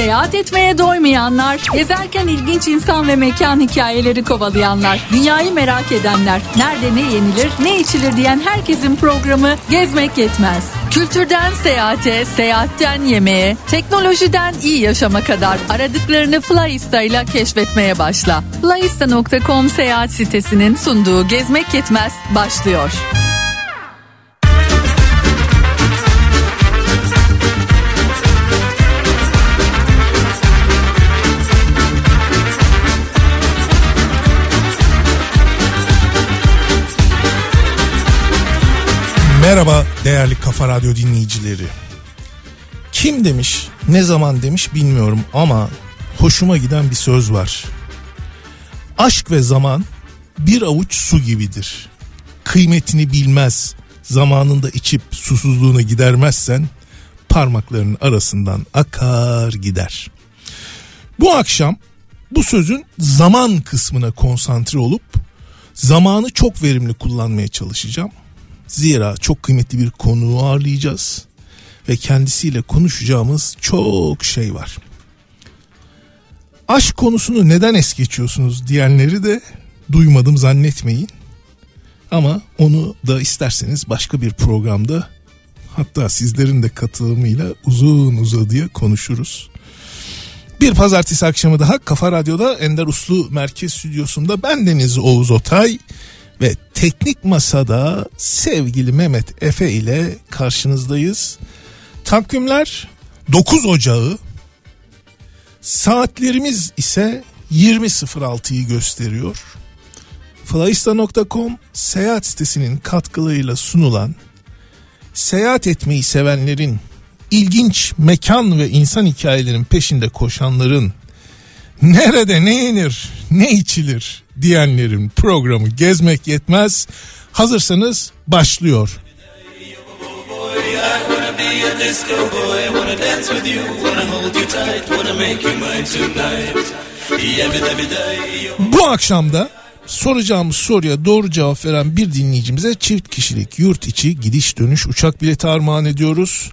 Seyahat etmeye doymayanlar, gezerken ilginç insan ve mekan hikayeleri kovalayanlar, dünyayı merak edenler, nerede ne yenilir, ne içilir diyen herkesin programı Gezmek Yetmez. Kültürden seyahate, seyahatten yemeğe, teknolojiden iyi yaşama kadar aradıklarını Flyista ile keşfetmeye başla. Flyista.com seyahat sitesinin sunduğu Gezmek Yetmez başlıyor. Merhaba değerli Kafa Radyo dinleyicileri. Kim demiş, ne zaman demiş bilmiyorum ama hoşuma giden bir söz var. Aşk ve zaman bir avuç su gibidir. Kıymetini bilmez, zamanında içip susuzluğunu gidermezsen parmaklarının arasından akar gider. Bu akşam bu sözün zaman kısmına konsantre olup zamanı çok verimli kullanmaya çalışacağım. Zira çok kıymetli bir konuğu ağırlayacağız ve kendisiyle konuşacağımız çok şey var. Aşk konusunu neden es geçiyorsunuz diyenleri de duymadım zannetmeyin. Ama onu da isterseniz başka bir programda hatta sizlerin de katılımıyla uzun uzadıya konuşuruz. Bir pazartesi akşamı daha Kafa Radyo'da Ender Uslu Merkez Stüdyosu'nda ben Deniz Oğuz Otay ve teknik masada sevgili Mehmet Efe ile karşınızdayız. Takvimler 9 Ocağı saatlerimiz ise 20.06'yı gösteriyor. Flyista.com seyahat sitesinin katkılarıyla sunulan seyahat etmeyi sevenlerin ilginç mekan ve insan hikayelerinin peşinde koşanların nerede ne yenir ne içilir diyenlerin programı gezmek yetmez. Hazırsanız başlıyor. Bu akşam da soracağımız soruya doğru cevap veren bir dinleyicimize çift kişilik yurt içi gidiş dönüş uçak bileti armağan ediyoruz.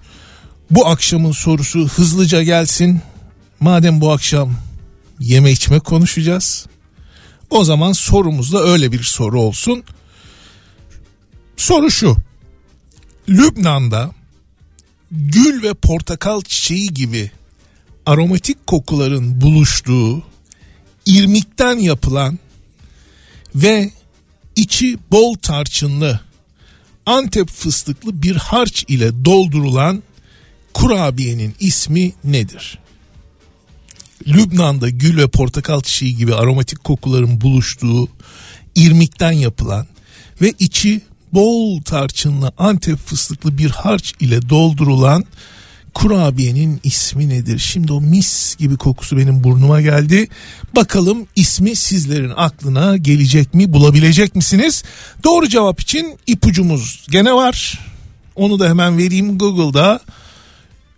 Bu akşamın sorusu hızlıca gelsin. Madem bu akşam yeme içme konuşacağız. O zaman sorumuz da öyle bir soru olsun. Soru şu. Lübnan'da gül ve portakal çiçeği gibi aromatik kokuların buluştuğu irmikten yapılan ve içi bol tarçınlı Antep fıstıklı bir harç ile doldurulan kurabiyenin ismi nedir? Lübnan'da gül ve portakal çiçeği gibi aromatik kokuların buluştuğu irmikten yapılan ve içi bol tarçınlı Antep fıstıklı bir harç ile doldurulan kurabiyenin ismi nedir? Şimdi o mis gibi kokusu benim burnuma geldi. Bakalım ismi sizlerin aklına gelecek mi? Bulabilecek misiniz? Doğru cevap için ipucumuz gene var. Onu da hemen vereyim Google'da.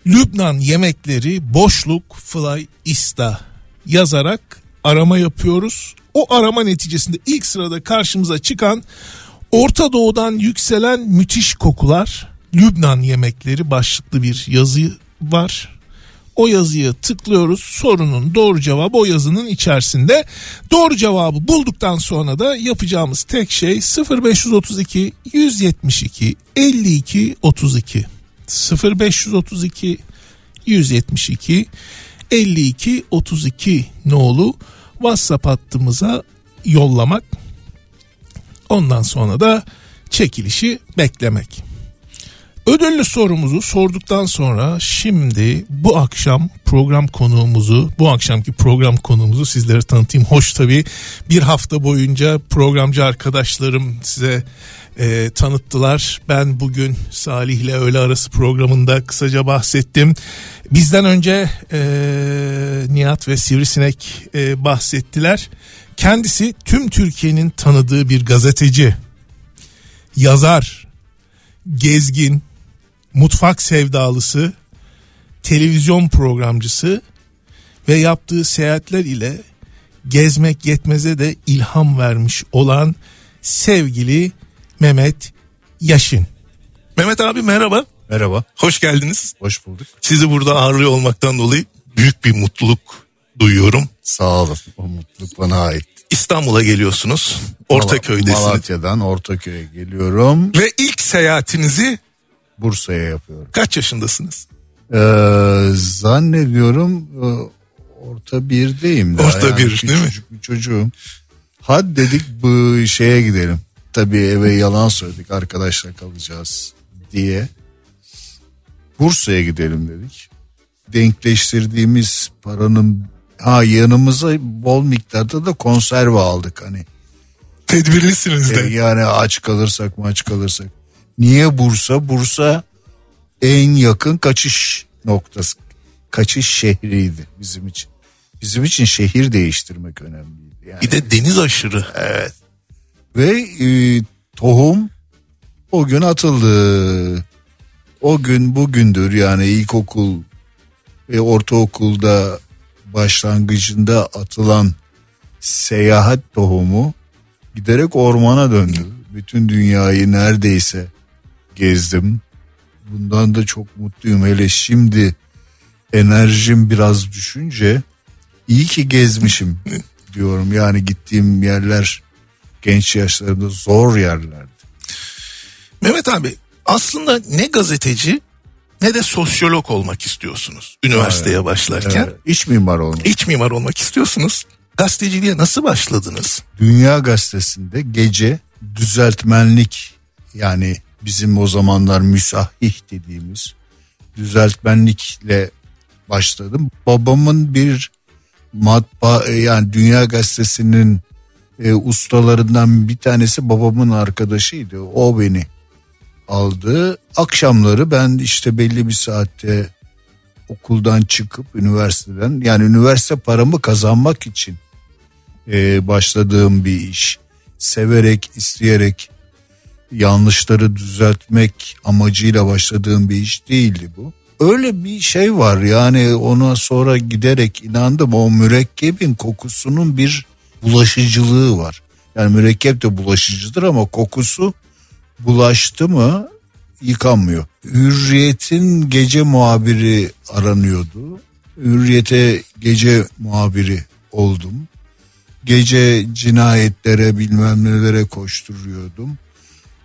Lübnan yemekleri boşluk fly ista yazarak arama yapıyoruz. O arama neticesinde ilk sırada karşımıza çıkan Orta Doğu'dan yükselen müthiş kokular Lübnan yemekleri başlıklı bir yazı var. O yazıya tıklıyoruz. Sorunun doğru cevabı o yazının içerisinde. Doğru cevabı bulduktan sonra da yapacağımız tek şey 0532 172 52 32 0532 172 52 32 nolu WhatsApp hattımıza yollamak. Ondan sonra da çekilişi beklemek. Ödüllü sorumuzu sorduktan sonra şimdi bu akşam program konuğumuzu, bu akşamki program konuğumuzu sizlere tanıtayım. Hoş tabii bir hafta boyunca programcı arkadaşlarım size e, tanıttılar. Ben bugün Salih ile öğle arası programında kısaca bahsettim. Bizden önce e, Nihat ve Sivrisinek e, bahsettiler. Kendisi tüm Türkiye'nin tanıdığı bir gazeteci, yazar, gezgin, mutfak sevdalısı, televizyon programcısı ve yaptığı seyahatler ile gezmek yetmeze de ilham vermiş olan sevgili Mehmet Yaşın. Mehmet abi merhaba. Merhaba. Hoş geldiniz. Hoş bulduk. Sizi burada ağırlıyor olmaktan dolayı büyük bir mutluluk duyuyorum. Sağ olun. O mutluluk bana ait. İstanbul'a geliyorsunuz. Ortaköy'desiniz. Malatya'dan Ortaköy'e geliyorum. Ve ilk seyahatinizi Bursa'ya yapıyorum. kaç yaşındasınız? Ee, zannediyorum e, orta birdeyim. daha. Orta bir, değil mi? küçücük bir çocuğum. Hadi dedik bu şeye gidelim. Tabii eve yalan söyledik arkadaşla kalacağız diye. Bursa'ya gidelim dedik. Denkleştirdiğimiz paranın ha yanımıza bol miktarda da konserve aldık hani. Tedbirlisiniz de. E, yani aç kalırsak mı aç kalırsak. Niye Bursa? Bursa en yakın kaçış noktası. Kaçış şehriydi bizim için. Bizim için şehir değiştirmek önemliydi. Yani. Bir de deniz aşırı. Evet. Ve e, tohum o gün atıldı. O gün bugündür yani ilkokul ve ortaokulda başlangıcında atılan seyahat tohumu giderek ormana döndü. Bütün dünyayı neredeyse gezdim. Bundan da çok mutluyum. Hele şimdi enerjim biraz düşünce iyi ki gezmişim diyorum. Yani gittiğim yerler genç yaşlarında zor yerlerdi. Mehmet abi aslında ne gazeteci ne de sosyolog olmak istiyorsunuz üniversiteye başlarken. Evet, iç mimar olmak. İç mimar olmak istiyorsunuz. Gazeteciliğe nasıl başladınız? Dünya Gazetesi'nde gece düzeltmenlik yani bizim o zamanlar müsahih dediğimiz düzeltmenlikle başladım. Babamın bir matbaa yani Dünya Gazetesi'nin e, ustalarından bir tanesi babamın arkadaşıydı. O beni aldı. Akşamları ben işte belli bir saatte okuldan çıkıp üniversiteden yani üniversite paramı kazanmak için e, başladığım bir iş. Severek, isteyerek yanlışları düzeltmek amacıyla başladığım bir iş değildi bu. Öyle bir şey var yani ona sonra giderek inandım o mürekkebin kokusunun bir bulaşıcılığı var. Yani mürekkep de bulaşıcıdır ama kokusu bulaştı mı yıkanmıyor. Hürriyet'in gece muhabiri aranıyordu. Hürriyet'e gece muhabiri oldum. Gece cinayetlere bilmem nelere koşturuyordum.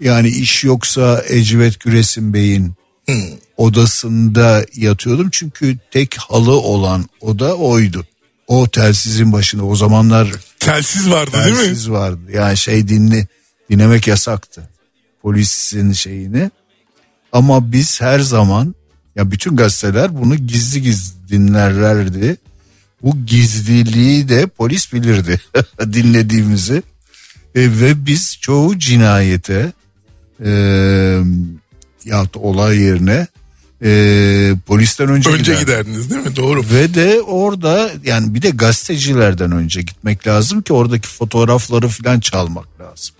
Yani iş yoksa Ecvet Güresin Bey'in Hmm. odasında yatıyordum. Çünkü tek halı olan oda oydu. O telsizin başında o zamanlar Telsiz vardı değil mi? telsiz vardı. Yani şey dinle dinlemek yasaktı. Polisin şeyini. Ama biz her zaman ya bütün gazeteler bunu gizli gizli dinlerlerdi. Bu gizliliği de polis bilirdi dinlediğimizi. E, ve biz çoğu cinayete e, ya da olay yerine e, polisten önce, Önce giderdik. giderdiniz değil mi? Doğru. Ve de orada yani bir de gazetecilerden önce gitmek lazım ki oradaki fotoğrafları falan çalmak lazım.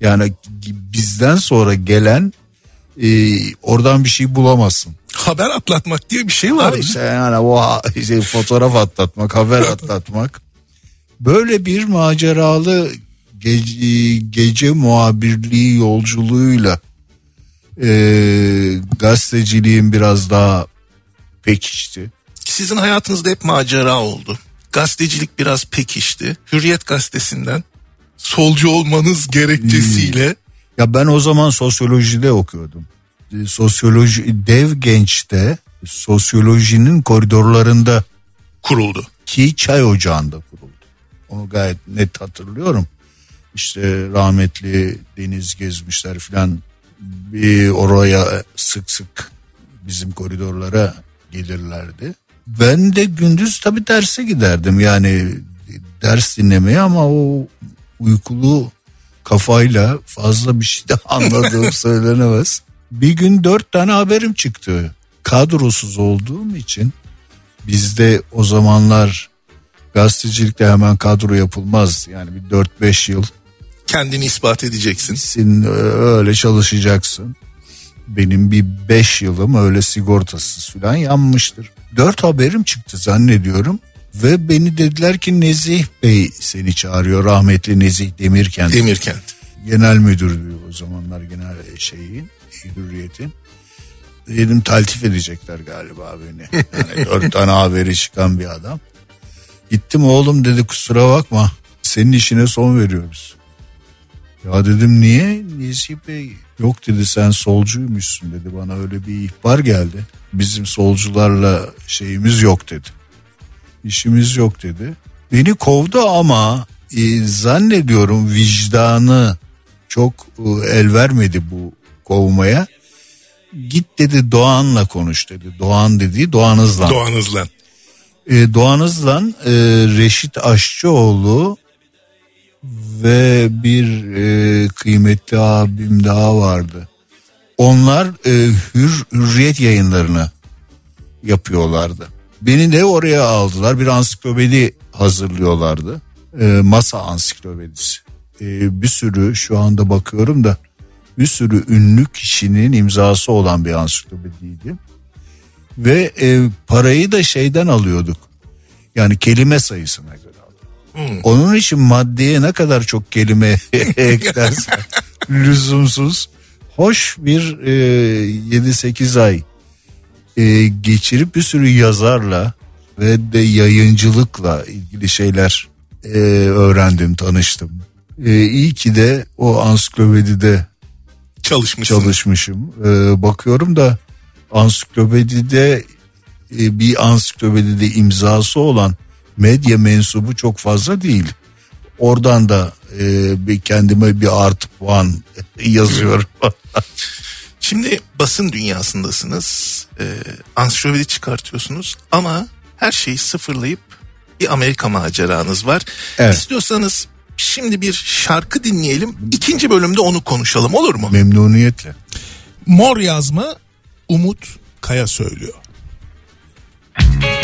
Yani bizden sonra gelen e, oradan bir şey bulamazsın. Haber atlatmak diye bir şey var. İşte yani o işte fotoğraf atlatmak, haber atlatmak. Böyle bir maceralı gece, gece muhabirliği yolculuğuyla e, gazeteciliğin biraz daha pekişti. Sizin hayatınızda hep macera oldu. Gazetecilik biraz pekişti. Hürriyet gazetesinden solcu olmanız gerekçesiyle Ya ben o zaman sosyolojide okuyordum. E, Sosyoloji dev gençte sosyolojinin koridorlarında kuruldu. ki çay ocağında kuruldu. Onu gayet net hatırlıyorum. İşte rahmetli Deniz gezmişler filan bir oraya sık sık bizim koridorlara gelirlerdi. Ben de gündüz tabii derse giderdim yani ders dinlemeye ama o uykulu kafayla fazla bir şey de anladığım söylenemez. Bir gün dört tane haberim çıktı. Kadrosuz olduğum için bizde o zamanlar gazetecilikte hemen kadro yapılmaz. Yani bir 4-5 yıl Kendini ispat edeceksin. sin öyle çalışacaksın. Benim bir 5 yılım öyle sigortasız falan yanmıştır. 4 haberim çıktı zannediyorum. Ve beni dediler ki Nezih Bey seni çağırıyor. Rahmetli Nezih Demirkent. Demirkent. genel müdürdü o zamanlar genel şeyin hürriyetin. dedim taltif edecekler galiba beni. Yani dört tane haberi çıkan bir adam. Gittim oğlum dedi kusura bakma senin işine son veriyoruz. Ya dedim niye? Nesi Bey? Yok dedi sen solcuymuşsun dedi bana öyle bir ihbar geldi. Bizim solcularla şeyimiz yok dedi. İşimiz yok dedi. Beni kovdu ama e, zannediyorum vicdanı çok e, el vermedi bu kovmaya. Git dedi Doğan'la konuş dedi. Doğan dedi Doğan Hızlan. Doğan Hızlan. E, Doğan Hızlan e, Reşit Aşçıoğlu ve bir e, kıymetli abim daha vardı. Onlar e, hür, hürriyet yayınlarını yapıyorlardı. Beni de oraya aldılar bir ansiklopedi hazırlıyorlardı. E, masa ansiklopedisi. E, bir sürü şu anda bakıyorum da bir sürü ünlü kişinin imzası olan bir ansiklopediydi. Ve e, parayı da şeyden alıyorduk. Yani kelime sayısına göre alıyorduk. Onun için maddeye ne kadar çok kelime eklersen lüzumsuz. Hoş bir e, 7-8 ay e, geçirip bir sürü yazarla ve de yayıncılıkla ilgili şeyler e, öğrendim, tanıştım. E, iyi ki de o ansiklopedide Çalışmışsın. çalışmışım. Ee, bakıyorum da ansiklopedide e, bir ansiklopedide imzası olan medya mensubu çok fazla değil. Oradan da e, bir kendime bir artı puan yazıyorum. Şimdi basın dünyasındasınız. Ee, ansiklopedi çıkartıyorsunuz ama her şeyi sıfırlayıp bir Amerika maceranız var. Evet. İstiyorsanız şimdi bir şarkı dinleyelim. İkinci bölümde onu konuşalım olur mu? Memnuniyetle. Mor yazma Umut Kaya söylüyor. Kaldım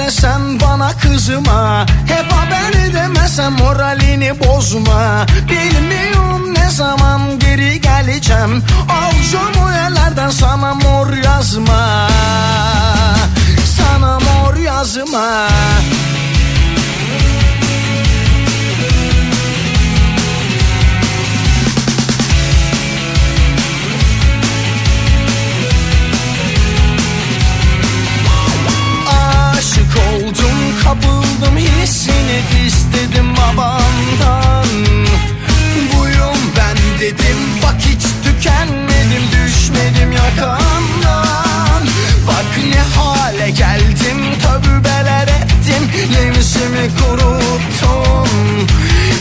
şehirlerde sen bana kızma. Hep haber edemezsem moralini bozma. Bilmiyorum ne zaman geri geleceğim. Alacağım o yerlerden sana mor yazma. Sana mor yazma Aşık oldum kapıldım hissini istedim babandan. Buyum ben dedim bak hiç tükenmedim düşmedim yakandan Bak ne hale geldim tövbeler ettim nefsimi kuruttum.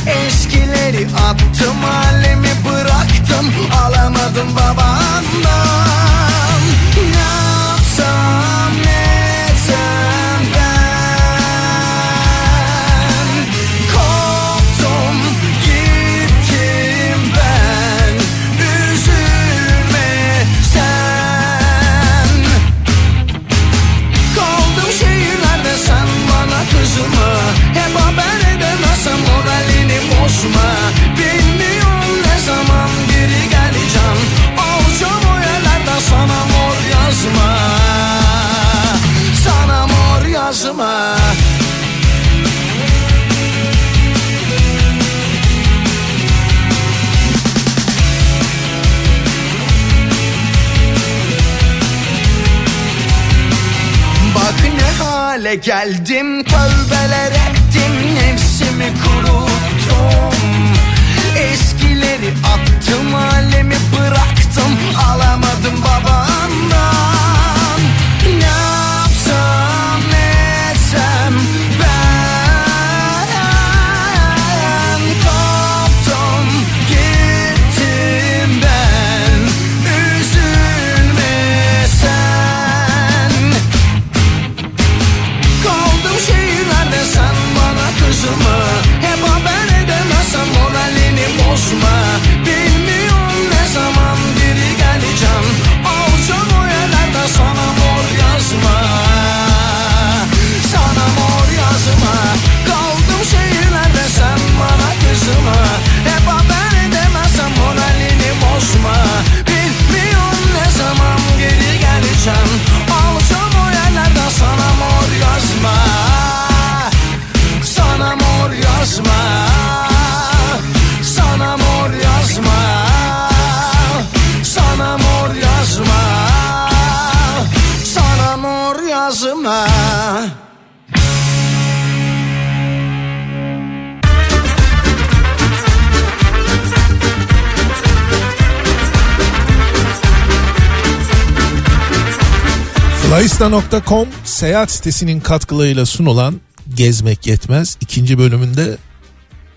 Eskileri attım halimi Flyista.com seyahat sitesinin katkılarıyla sunulan Gezmek Yetmez ikinci bölümünde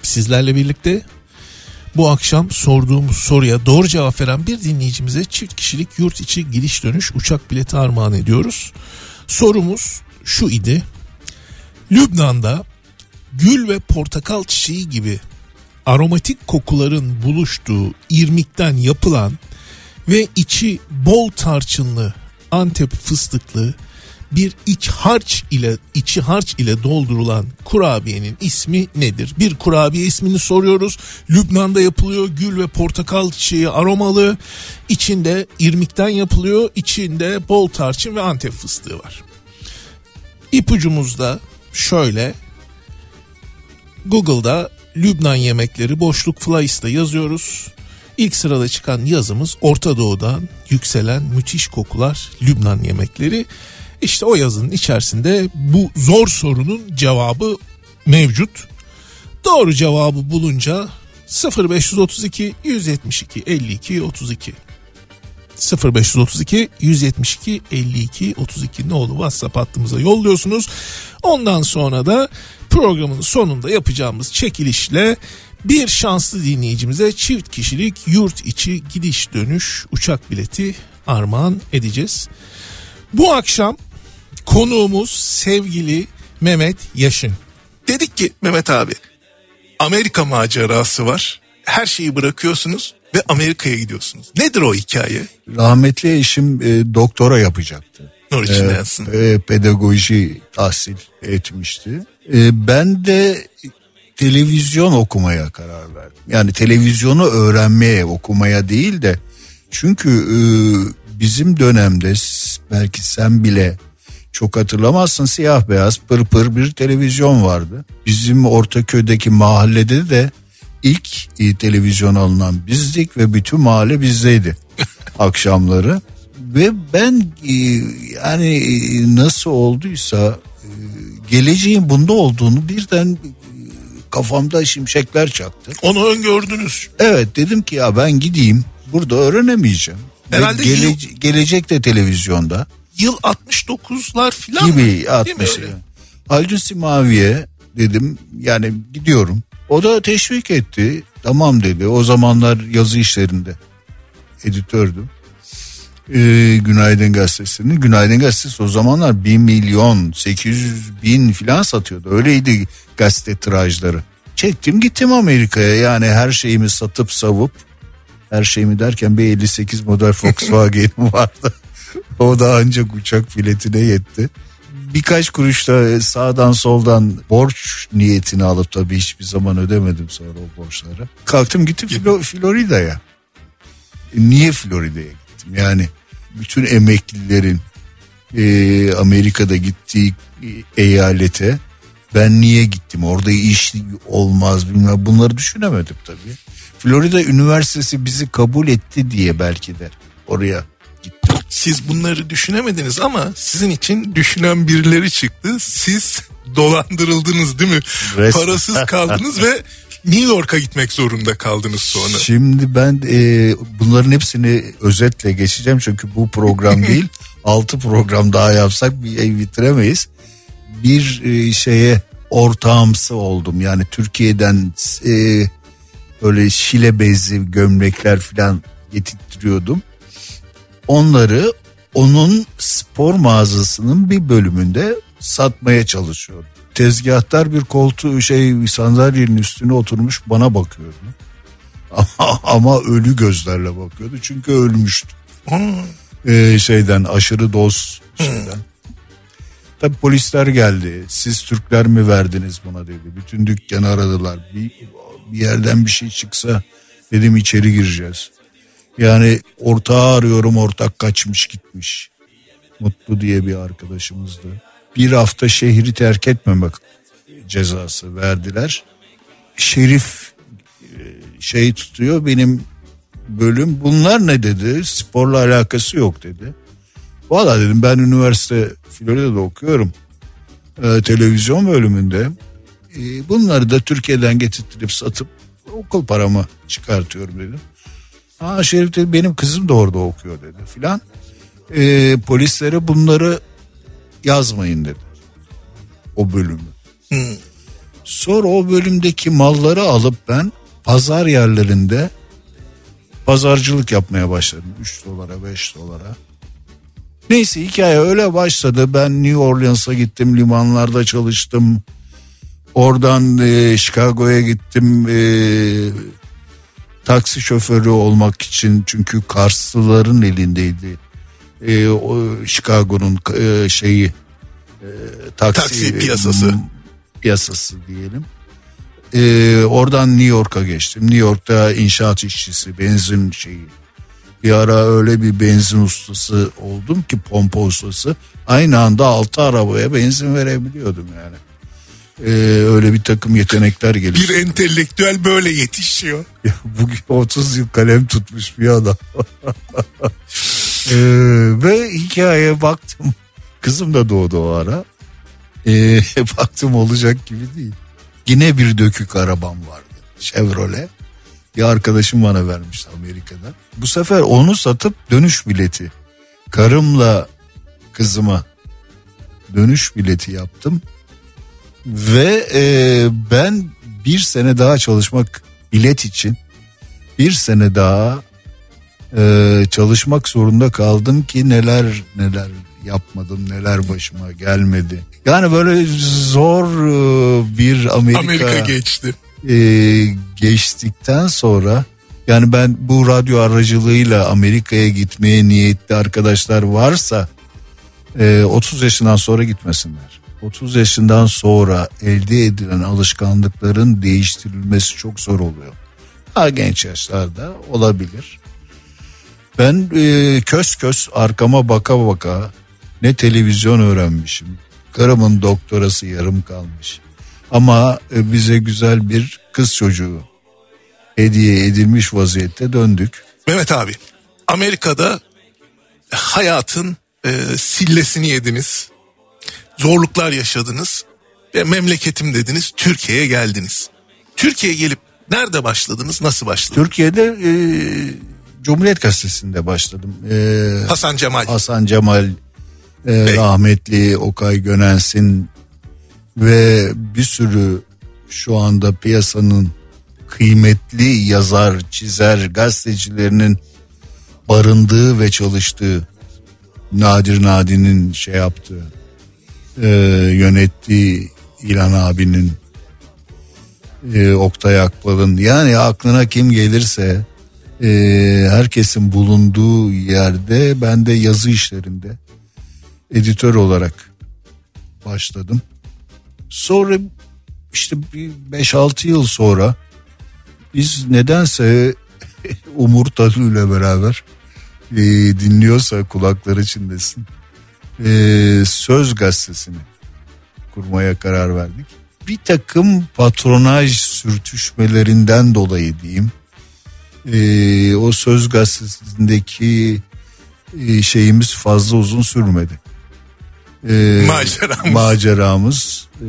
sizlerle birlikte bu akşam sorduğumuz soruya doğru cevap veren bir dinleyicimize çift kişilik yurt içi gidiş dönüş uçak bileti armağan ediyoruz. Sorumuz şu idi. Lübnan'da gül ve portakal çiçeği gibi aromatik kokuların buluştuğu irmikten yapılan ve içi bol tarçınlı Antep fıstıklı bir iç harç ile içi harç ile doldurulan kurabiyenin ismi nedir? Bir kurabiye ismini soruyoruz. Lübnan'da yapılıyor. Gül ve portakal çiçeği aromalı. İçinde irmikten yapılıyor. İçinde bol tarçın ve Antep fıstığı var. İpucumuzda şöyle Google'da Lübnan yemekleri boşluk Fly'sta yazıyoruz. İlk sırada çıkan yazımız Orta Doğu'dan yükselen müthiş kokular Lübnan yemekleri. İşte o yazının içerisinde bu zor sorunun cevabı mevcut. Doğru cevabı bulunca 0532 172 52 32 0532 172 52 32 ne oldu WhatsApp hattımıza yolluyorsunuz. Ondan sonra da programın sonunda yapacağımız çekilişle bir şanslı dinleyicimize çift kişilik yurt içi gidiş dönüş uçak bileti armağan edeceğiz. Bu akşam konuğumuz sevgili Mehmet Yaşın. Dedik ki Mehmet abi Amerika macerası var. Her şeyi bırakıyorsunuz ve Amerika'ya gidiyorsunuz. Nedir o hikaye? Rahmetli eşim e, doktora yapacaktı. Nur içinde yatsın. E, pedagoji tahsil etmişti. E, ben de televizyon okumaya karar verdim. Yani televizyonu öğrenmeye, okumaya değil de çünkü e, bizim dönemde belki sen bile çok hatırlamazsın siyah beyaz pır pır bir televizyon vardı. Bizim Ortaköy'deki mahallede de ilk e, televizyon alınan bizdik ve bütün mahalle bizdeydi akşamları. Ve ben e, yani e, nasıl olduysa e, geleceğin bunda olduğunu birden kafamda şimşekler çaktı. Onu öngördünüz. Evet dedim ki ya ben gideyim burada öğrenemeyeceğim. Herhalde gele- yıl- gelecek de televizyonda Yıl 69'lar filan gibi Değil mi 60. öyle? Haldun Simavi'ye dedim yani gidiyorum. O da teşvik etti. Tamam dedi. O zamanlar yazı işlerinde editördüm. Ee, Günaydın Gazetesi'nin. Günaydın Gazetesi o zamanlar 1 milyon 800 bin filan satıyordu. Öyleydi gazete tirajları. Çektim gittim Amerika'ya yani her şeyimi satıp savup her şeyimi derken bir 58 model Volkswagen'im vardı. o da ancak uçak biletine yetti. Birkaç kuruş da sağdan soldan borç niyetini alıp tabii hiçbir zaman ödemedim sonra o borçları. Kalktım gittim Flo- Florida'ya. E, Niye Florida'ya gittim? Yani bütün emeklilerin e, Amerika'da gittiği e, eyalete ben niye gittim? Orada iş olmaz bilmem bunları düşünemedim tabii. Florida Üniversitesi bizi kabul etti diye belki de oraya gittim. Siz bunları düşünemediniz ama sizin için düşünen birileri çıktı. Siz dolandırıldınız değil mi? Resmen. Parasız kaldınız ve New York'a gitmek zorunda kaldınız sonra. Şimdi ben e, bunların hepsini özetle geçeceğim çünkü bu program değil. Altı program daha yapsak bir ev bitiremeyiz. Bir e, şeye ortağımsı oldum. Yani Türkiye'den e, böyle şile bezli gömlekler falan getirtiyordum. Onları onun spor mağazasının bir bölümünde satmaya çalışıyordum. Tezgahtar bir koltuğu şey sandalyenin üstüne oturmuş bana bakıyordu. Ama, ama ölü gözlerle bakıyordu çünkü ölmüştü. Aa, Ee, şeyden aşırı doz şeyden. Tabi polisler geldi. Siz Türkler mi verdiniz buna dedi. Bütün dükkanı aradılar. Bir, bir yerden bir şey çıksa dedim içeri gireceğiz. Yani ortağı arıyorum ortak kaçmış gitmiş. Mutlu diye bir arkadaşımızdı. Bir hafta şehri terk etmemek cezası verdiler. Şerif e, şey tutuyor benim bölüm bunlar ne dedi sporla alakası yok dedi. Valla dedim ben üniversite Florida'da okuyorum. Ee, televizyon bölümünde. Ee, bunları da Türkiye'den getirttirip satıp okul paramı çıkartıyorum dedim. Aa Şerif dedi benim kızım da orada okuyor dedi filan. Ee, polislere bunları yazmayın dedi. O bölümü. Sonra o bölümdeki malları alıp ben pazar yerlerinde pazarcılık yapmaya başladım. 3 dolara 5 dolara. Neyse hikaye öyle başladı. Ben New Orleans'a gittim limanlarda çalıştım. Oradan e, Chicago'ya gittim. E, taksi şoförü olmak için çünkü Karslıların elindeydi. E, o Chicago'nun e, şeyi e, taksi, Taksi piyasası. piyasası diyelim. E, oradan New York'a geçtim. New York'ta inşaat işçisi, benzin şeyi. Bir ara öyle bir benzin ustası oldum ki pompa ustası. Aynı anda altı arabaya benzin verebiliyordum yani. E, öyle bir takım yetenekler gelişti. Bir entelektüel böyle yetişiyor. Ya bugün 30 yıl kalem tutmuş bir adam. Ee, ve hikayeye baktım. Kızım da doğdu o ara. Ee, baktım olacak gibi değil. Yine bir dökük arabam vardı. Chevrolet. Bir arkadaşım bana vermişti Amerika'da. Bu sefer onu satıp dönüş bileti. Karımla kızıma dönüş bileti yaptım. Ve e, ben bir sene daha çalışmak bilet için bir sene daha e, çalışmak zorunda kaldım ki neler neler yapmadım neler başıma gelmedi. Yani böyle zor e, bir Amerika, Amerika geçti. e, geçtikten sonra yani ben bu radyo aracılığıyla Amerika'ya gitmeye niyetli arkadaşlar varsa e, 30 yaşından sonra gitmesinler. 30 yaşından sonra elde edilen alışkanlıkların değiştirilmesi çok zor oluyor. Daha genç yaşlarda olabilir. Ben e, kös kös arkama baka baka ne televizyon öğrenmişim. Karımın doktorası yarım kalmış. Ama e, bize güzel bir kız çocuğu hediye edilmiş vaziyette döndük. Mehmet abi Amerika'da hayatın e, sillesini yediniz. Zorluklar yaşadınız ve memleketim dediniz Türkiye'ye geldiniz. Türkiye'ye gelip nerede başladınız nasıl başladınız? Türkiye'de e, Cumhuriyet Gazetesi'nde başladım. E, Hasan Cemal. Hasan Cemal, e, rahmetli Okay Gönensin ve bir sürü şu anda piyasanın kıymetli yazar, çizer, gazetecilerinin barındığı ve çalıştığı Nadir Nadi'nin şey yaptığı e, yönettiği İlhan abinin e, Oktay Akbal'ın yani aklına kim gelirse e, herkesin bulunduğu yerde ben de yazı işlerinde editör olarak başladım. Sonra işte bir 5-6 yıl sonra biz nedense Umur Talı ile beraber e, dinliyorsa kulakları çınlasın e, Söz Gazetesi'ni kurmaya karar verdik. Bir takım patronaj sürtüşmelerinden dolayı diyeyim e, o Söz Gazetesi'ndeki e, şeyimiz fazla uzun sürmedi. E, Maceramız. Maceramız e,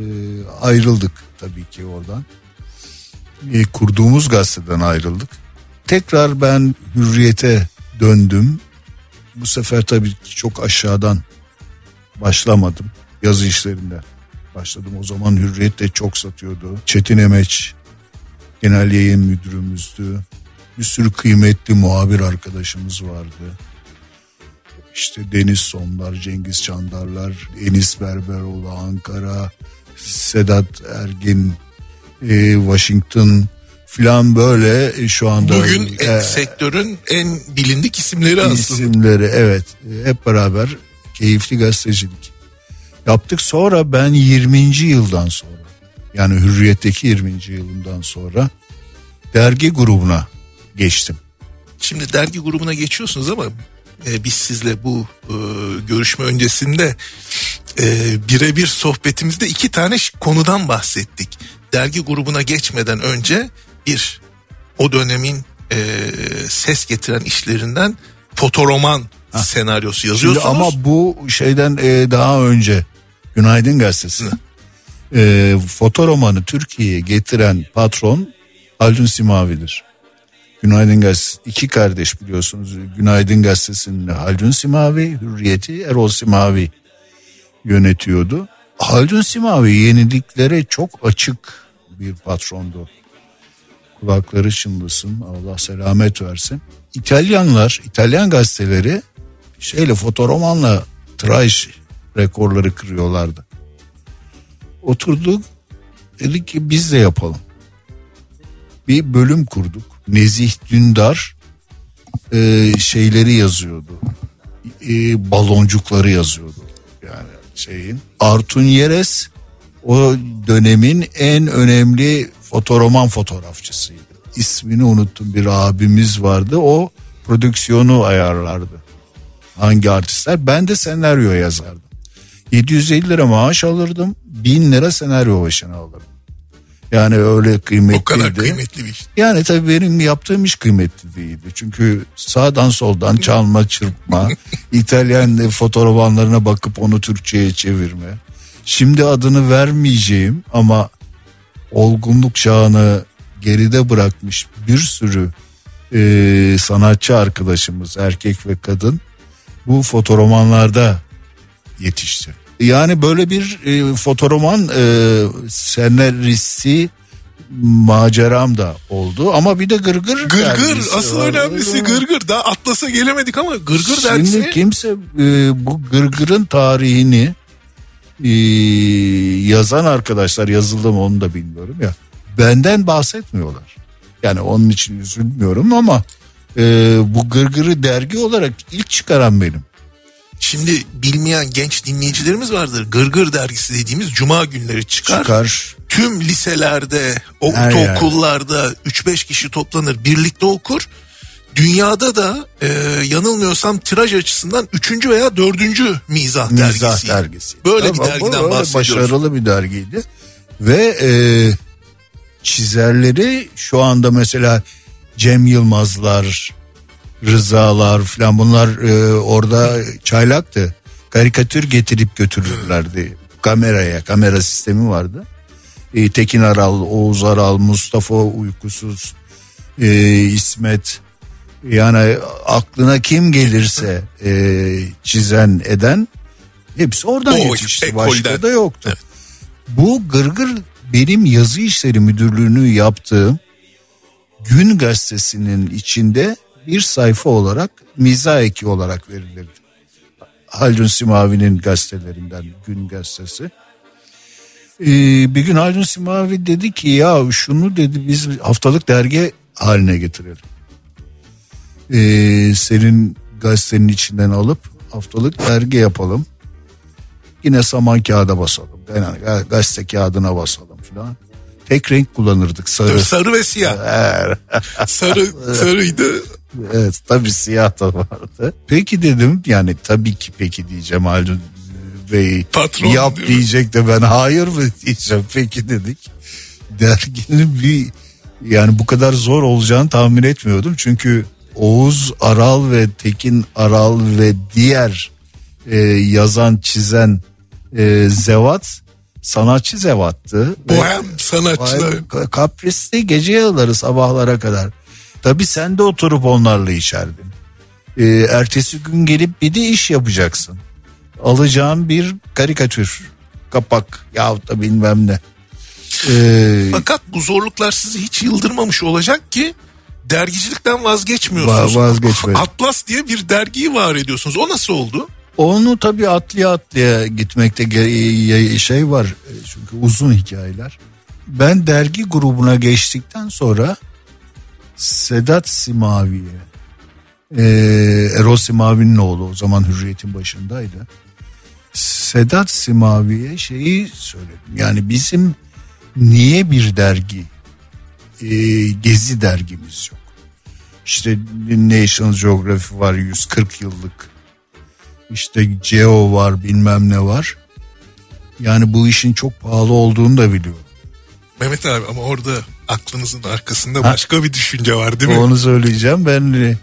ayrıldık tabii ki oradan. E, kurduğumuz gazeteden ayrıldık. Tekrar ben hürriyete döndüm. Bu sefer tabii ki çok aşağıdan başlamadım. Yazı işlerinde başladım. O zaman Hürriyet de çok satıyordu. Çetin Emeç genel yayın müdürümüzdü. Bir sürü kıymetli muhabir arkadaşımız vardı. İşte Deniz Somlar, Cengiz Çandarlar, Enis Berberoğlu Ankara, Sedat Ergin, e, Washington filan böyle e, şu anda Bugün e, sektörün en bilindik isimleri aslında. isimleri evet e, hep beraber keyifli gazetecilik yaptık. Sonra ben 20. yıldan sonra yani Hürriyet'teki 20. yılından sonra dergi grubuna geçtim. Şimdi dergi grubuna geçiyorsunuz ama e, biz sizle bu e, görüşme öncesinde e, birebir sohbetimizde iki tane konudan bahsettik. Dergi grubuna geçmeden önce bir o dönemin e, ses getiren işlerinden fotoroman senaryosu Şimdi yazıyorsunuz. ama bu şeyden e, daha önce Günaydın Gazetesi. E, fotoromanı Türkiye'ye getiren patron Haldun Simavi'dir. Günaydın Gazetesi iki kardeş biliyorsunuz. Günaydın Gazetesi'nin Haldun Simavi, Hürriyeti Erol Simavi yönetiyordu. Haldun Simavi yeniliklere çok açık bir patrondu. Kulakları çınlasın Allah selamet versin. İtalyanlar, İtalyan gazeteleri şeyle fotoromanla tıraş rekorları kırıyorlardı. Oturduk dedik ki biz de yapalım. Bir bölüm kurduk. Nezih Dündar e, şeyleri yazıyordu. E, baloncukları yazıyordu. Yani şeyin. Artun Yeres o dönemin en önemli fotoroman fotoğrafçısıydı. İsmini unuttum bir abimiz vardı. O prodüksiyonu ayarlardı. Hangi artistler? Ben de senaryo yazardım. 750 lira maaş alırdım. 1000 lira senaryo başına alırdım. Yani öyle kıymetliydi. O kadar kıymetli bir iş. Yani tabii benim yaptığım iş kıymetli değildi. Çünkü sağdan soldan çalma çırpma, İtalyan fotoğraflarına bakıp onu Türkçe'ye çevirme. Şimdi adını vermeyeceğim ama olgunluk çağını geride bırakmış bir sürü e, sanatçı arkadaşımız erkek ve kadın bu fotoromanlarda yetişti. Yani böyle bir e, fotoroman e, senaristi maceram da oldu ama bir de gırgır Gırgır dergisi asıl var. önemlisi gırgır. Daha Atlas'a gelemedik ama gırgır Şimdi dergisi kimse e, bu gırgırın tarihini e, yazan arkadaşlar yazıldı mı onu da bilmiyorum ya. Benden bahsetmiyorlar. Yani onun için üzülmüyorum ama e, bu gırgırı dergi olarak ilk çıkaran benim. Şimdi bilmeyen genç dinleyicilerimiz vardır. Gırgır dergisi dediğimiz cuma günleri çıkar. Çıkar. Tüm liselerde, ortaokullarda 3-5 kişi toplanır, birlikte okur. Dünyada da e, yanılmıyorsam tiraj açısından 3. veya 4. mizah, Mizah dergisi. dergisi. Böyle bir Ama bu dergiden bahsediyoruz. Başarılı bir dergiydi. Ve e, çizerleri şu anda mesela Cem Yılmazlar, Rızalar falan bunlar e, orada çaylaktı. Karikatür getirip götürürlerdi kameraya. Kamera sistemi vardı. E, Tekin Aral, Oğuz Aral, Mustafa Uykusuz, e, İsmet yani aklına kim gelirse e, çizen eden hepsi oradan O yetişti. ekolden. Başka da yoktu. Bu gırgır benim yazı işleri müdürlüğünü yaptığım Gün Gazetesi'nin içinde bir sayfa olarak mizah eki olarak verilirdi. Haldun Simavi'nin gazetelerinden Gün Gazetesi. Ee, bir gün Haldun Simavi dedi ki ya şunu dedi biz haftalık dergi haline getirelim. Ee, senin gazetenin içinden alıp haftalık dergi yapalım. Yine saman kağıda basalım. Yani ga- gazete kağıdına basalım falan. Tek renk kullanırdık sarı. Sarı ve siyah. Sarı sarıydı. Evet tabii siyah da vardı. Peki dedim yani tabii ki peki diyeceğim Haldun Bey. Patron Yap diyecek de ben hayır mı diyeceğim peki dedik. Derginin bir yani bu kadar zor olacağını tahmin etmiyordum. Çünkü Oğuz Aral ve Tekin Aral ve diğer e, yazan çizen e, Zevat sanatçı Zevat'tı. Bohem sanatçılar. Ka- Kaprisli gece yarıları sabahlara kadar. Tabii sen de oturup onlarla içerdin. Ee, ertesi gün gelip bir de iş yapacaksın. Alacağın bir karikatür, kapak yahut da bilmem ne. Ee, Fakat bu zorluklar sizi hiç yıldırmamış olacak ki dergicilikten vazgeçmiyorsunuz. Va- vazgeçmedim. Atlas diye bir dergiyi var ediyorsunuz. O nasıl oldu? Onu tabii atlaya atlaya gitmekte şey var. e, Çünkü uzun hikayeler. Ben dergi grubuna geçtikten sonra Sedat Simavi'ye e, Erol Simavi'nin oğlu o zaman Hürriyet'in başındaydı. Sedat Simavi'ye şeyi söyledim. Yani bizim niye bir dergi e, gezi dergimiz yok? İşte National Geography var 140 yıllık. İşte Geo var bilmem ne var. Yani bu işin çok pahalı olduğunu da biliyorum. Mehmet abi ama orada aklınızın arkasında başka bir düşünce var değil mi? Onu söyleyeceğim. Ben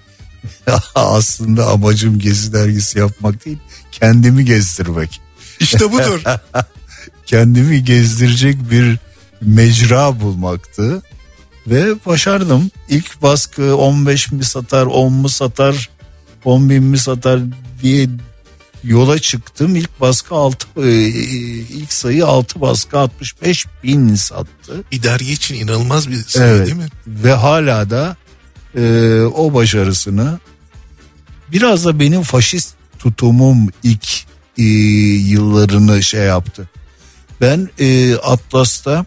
aslında amacım gezi dergisi yapmak değil. Kendimi gezdirmek. İşte budur. Kendimi gezdirecek bir mecra bulmaktı. Ve başardım. İlk baskı 15 mi satar, 10 mu satar, 10 bin mi satar diye yola çıktım. İlk baskı 6 e, ilk sayı 6 baskı 65 bin sattı. Bir dergi için inanılmaz bir sayı Evet. değil mi? Ve hala da e, o başarısını biraz da benim faşist tutumum ilk e, yıllarını şey yaptı. Ben e, Atlas'ta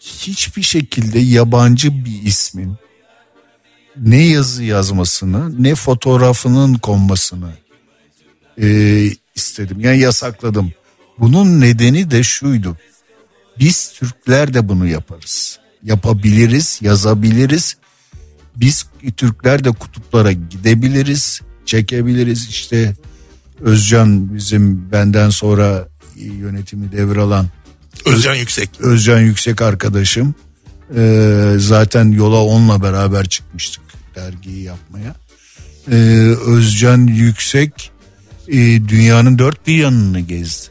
hiçbir şekilde yabancı bir ismin ne yazı yazmasını ne fotoğrafının konmasını e, istedim. Yani yasakladım. Bunun nedeni de şuydu. Biz Türkler de bunu yaparız. Yapabiliriz, yazabiliriz. Biz Türkler de kutuplara gidebiliriz, çekebiliriz. İşte Özcan bizim benden sonra yönetimi devralan Özcan Yüksek. Özcan Yüksek arkadaşım. Ee, zaten yola onunla beraber çıkmıştık dergiyi yapmaya. Ee, Özcan Yüksek e, dünyanın dört bir yanını gezdi.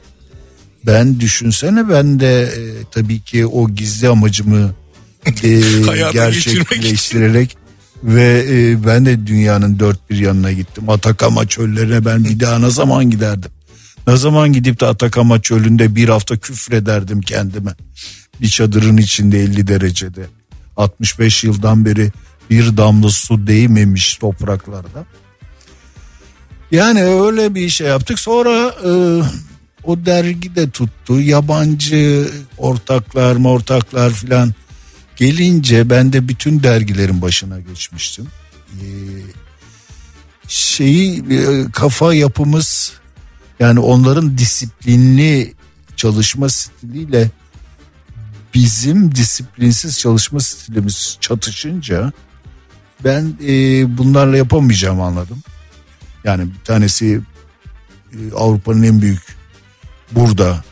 Ben düşünsene ben de e, tabii ki o gizli amacımı e, gerçekleştirerek ve e, ben de dünyanın dört bir yanına gittim. Atakama çöllerine ben bir daha ne zaman giderdim? Ne zaman gidip de Atakama çölünde bir hafta küfrederdim kendime. Bir çadırın içinde 50 derecede. 65 yıldan beri bir damla su değmemiş topraklarda. Yani öyle bir şey yaptık. Sonra e, o dergi de tuttu. Yabancı ortaklar mortaklar filan gelince ben de bütün dergilerin başına geçmiştim. Ee, şeyi e, kafa yapımız yani onların disiplinli çalışma stiliyle bizim disiplinsiz çalışma stilimiz çatışınca ben e, bunlarla yapamayacağımı anladım. Yani bir tanesi e, Avrupa'nın en büyük burada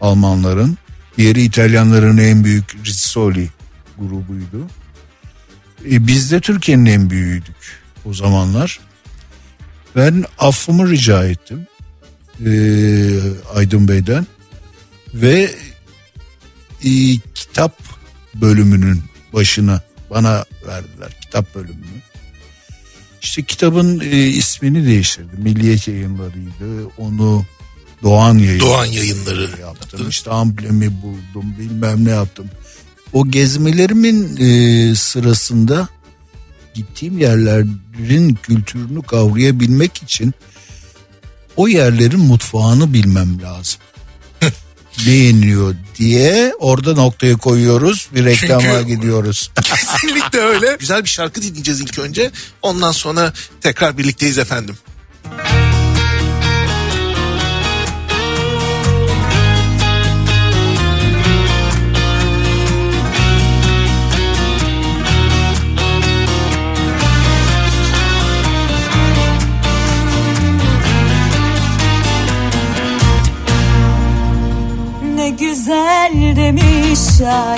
Almanların, diğeri İtalyanların en büyük Rizzoli grubuydu. E, biz de Türkiye'nin en büyüğüydük o zamanlar. Ben affımı rica ettim e, Aydın Bey'den ve e, kitap bölümünün başına bana verdiler kitap bölümünü. İşte kitabın e, ismini değiştirdi. Milliyet yayınlarıydı. Onu Doğan yayın Doğan yayınları yaptım. İşte amblemi buldum bilmem ne yaptım. O gezmelerimin e, sırasında gittiğim yerlerin kültürünü kavrayabilmek için o yerlerin mutfağını bilmem lazım. Beğeniyor diye orada noktaya koyuyoruz bir reklama Çünkü- gidiyoruz. Kesinlikle öyle. Güzel bir şarkı dinleyeceğiz ilk önce. Ondan sonra tekrar birlikteyiz efendim. Demiş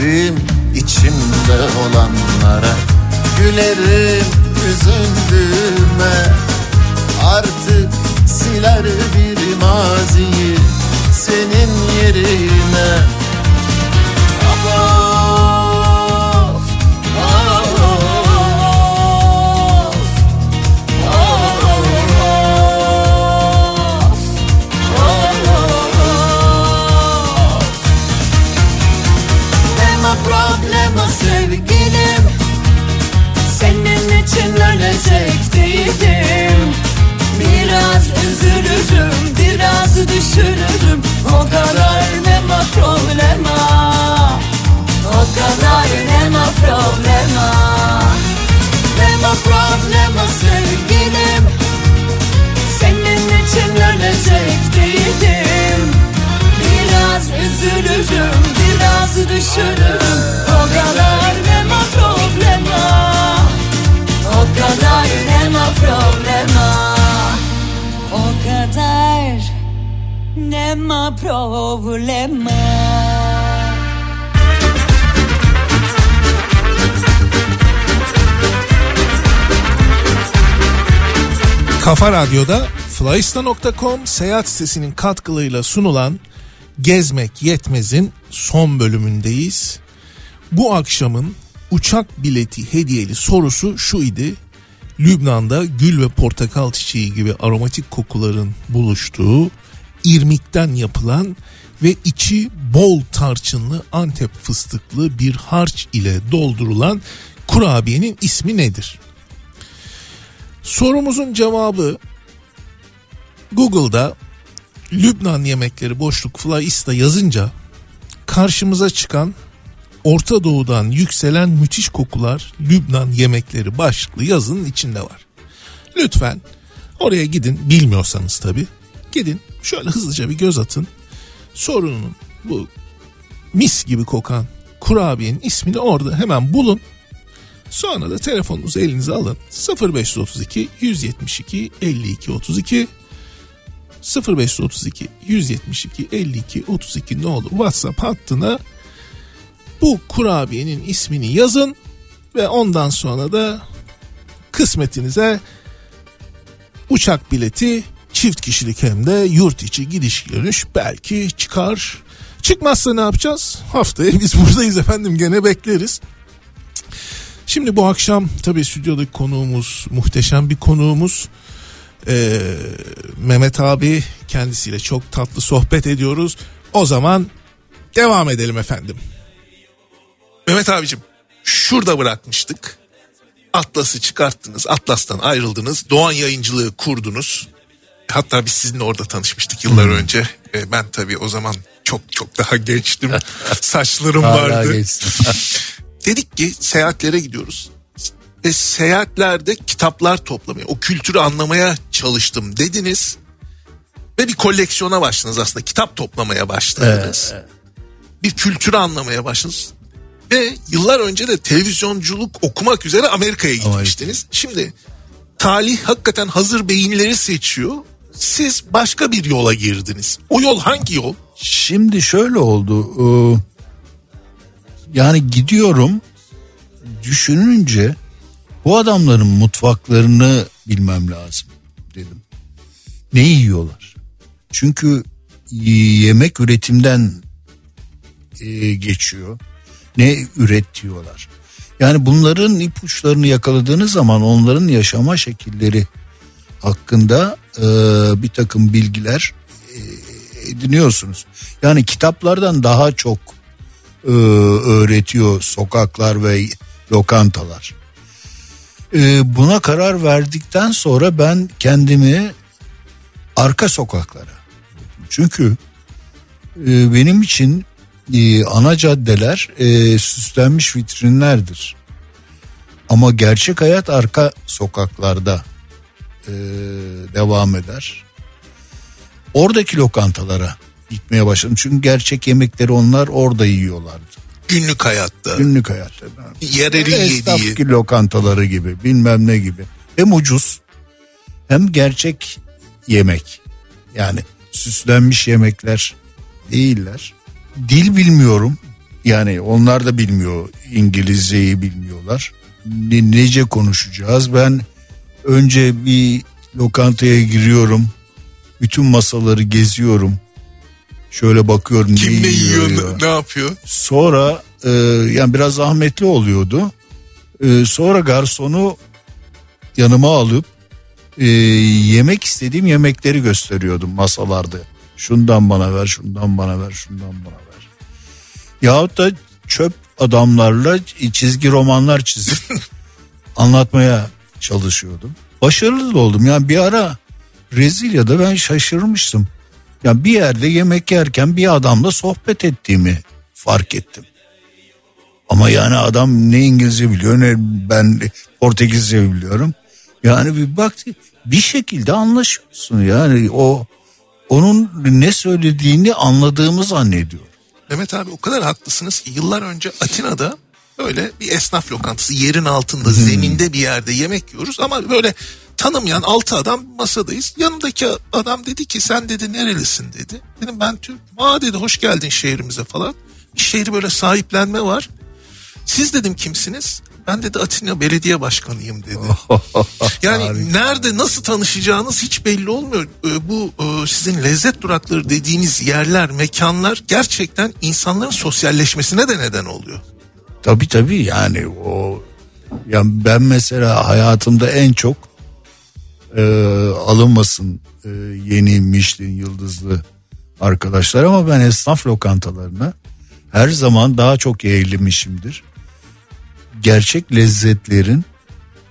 Gülerim içimde olanlara. Gülerim üzüldüğüme. Artık siler bir maziyi senin yerine değilim Biraz üzülürüm, biraz düşünürüm. O kadar nema problema. O kadar nema problema. Nema problema sevgilim. Senin için ölecek değilim. Biraz üzülürüm, biraz düşünürüm. O kadar nema problema Kafa Radyo'da Flyista.com seyahat sitesinin katkılarıyla sunulan Gezmek Yetmez'in son bölümündeyiz. Bu akşamın uçak bileti hediyeli sorusu şu idi. Lübnan'da gül ve portakal çiçeği gibi aromatik kokuların buluştuğu, irmikten yapılan ve içi bol tarçınlı Antep fıstıklı bir harç ile doldurulan kurabiyenin ismi nedir? Sorumuzun cevabı Google'da Lübnan yemekleri boşluk flyista yazınca karşımıza çıkan Orta Doğu'dan yükselen müthiş kokular Lübnan yemekleri başlıklı yazının içinde var. Lütfen oraya gidin bilmiyorsanız tabi gidin şöyle hızlıca bir göz atın. Sorunun bu mis gibi kokan kurabiyenin ismini orada hemen bulun. Sonra da telefonunuzu elinize alın. 0532 172 52 32 0532 172 52 32 ne olur WhatsApp hattına bu kurabiyenin ismini yazın ve ondan sonra da kısmetinize uçak bileti çift kişilik hem de yurt içi gidiş dönüş belki çıkar. Çıkmazsa ne yapacağız? Haftaya biz buradayız efendim gene bekleriz. Şimdi bu akşam tabii stüdyodaki konuğumuz muhteşem bir konuğumuz. Ee, Mehmet abi kendisiyle çok tatlı sohbet ediyoruz. O zaman devam edelim efendim. Mehmet abicim şurada bırakmıştık. Atlas'ı çıkarttınız. Atlas'tan ayrıldınız. Doğan yayıncılığı kurdunuz. Hatta biz sizinle orada tanışmıştık yıllar önce. Ee, ben tabii o zaman çok çok daha gençtim. Saçlarım vardı. Dedik ki seyahatlere gidiyoruz. Ve seyahatlerde kitaplar toplamaya, o kültürü anlamaya çalıştım dediniz. Ve bir koleksiyona başladınız aslında. Kitap toplamaya başladınız. Bir kültürü anlamaya başladınız. Ve yıllar önce de televizyonculuk okumak üzere Amerika'ya gitmiştiniz. Şimdi talih hakikaten hazır beyinleri seçiyor. Siz başka bir yola girdiniz. O yol hangi yol? Şimdi şöyle oldu. e, Yani gidiyorum düşününce bu adamların mutfaklarını bilmem lazım dedim. Ne yiyorlar? Çünkü yemek üretimden e, geçiyor. Ne üretiyorlar? Yani bunların ipuçlarını yakaladığınız zaman onların yaşama şekilleri hakkında e, bir takım bilgiler e, ediniyorsunuz. Yani kitaplardan daha çok e, öğretiyor sokaklar ve lokantalar. E, buna karar verdikten sonra ben kendimi arka sokaklara çünkü e, benim için e, ana caddeler e, süslenmiş vitrinlerdir. Ama gerçek hayat arka sokaklarda e, devam eder. Oradaki lokantalara gitmeye başladım. Çünkü gerçek yemekleri onlar orada yiyorlardı. Günlük hayatta. Günlük hayatta. Yerelin Esnaf yediği. lokantaları gibi bilmem ne gibi. Hem ucuz hem gerçek yemek. Yani süslenmiş yemekler değiller. Dil bilmiyorum. Yani onlar da bilmiyor İngilizceyi bilmiyorlar. Ne, nece konuşacağız? Ben önce bir lokantaya giriyorum. Bütün masaları geziyorum. Şöyle bakıyorum Kim ne yiyor, ne, ne yapıyor? Sonra e, yani biraz zahmetli oluyordu. E, sonra garsonu yanıma alıp e, yemek istediğim yemekleri gösteriyordum masalarda. Şundan bana ver, şundan bana ver, şundan bana ver. Yahut da çöp adamlarla çizgi romanlar çizip anlatmaya çalışıyordum. Başarılı da oldum. Yani bir ara Brezilya'da ben şaşırmıştım. Yani bir yerde yemek yerken bir adamla sohbet ettiğimi fark ettim. Ama yani adam ne İngilizce biliyor ne ben Portekizce biliyorum. Yani bir baktı bir şekilde anlaşıyorsun yani o onun ne söylediğini anladığımı zannediyor. Mehmet abi o kadar haklısınız yıllar önce Atina'da böyle bir esnaf lokantası yerin altında zeminde bir yerde yemek yiyoruz ama böyle tanımayan altı adam masadayız. Yanımdaki adam dedi ki sen dedi nerelisin dedi. Dedim ben Türk. Aa dedi hoş geldin şehrimize falan. Bir şehri böyle sahiplenme var. Siz dedim kimsiniz? Ben dedi Atina Belediye Başkanıyım dedi. Yani nerede nasıl tanışacağınız hiç belli olmuyor. Ee, Bu e, sizin lezzet durakları dediğiniz yerler, mekanlar gerçekten insanların sosyalleşmesine de neden oluyor. Tabii tabii yani o yani ben mesela hayatımda en çok e, alınmasın e, yeni Michelin yıldızlı arkadaşlar ama ben esnaf lokantalarına her zaman daha çok eğilimmişimdir. Gerçek lezzetlerin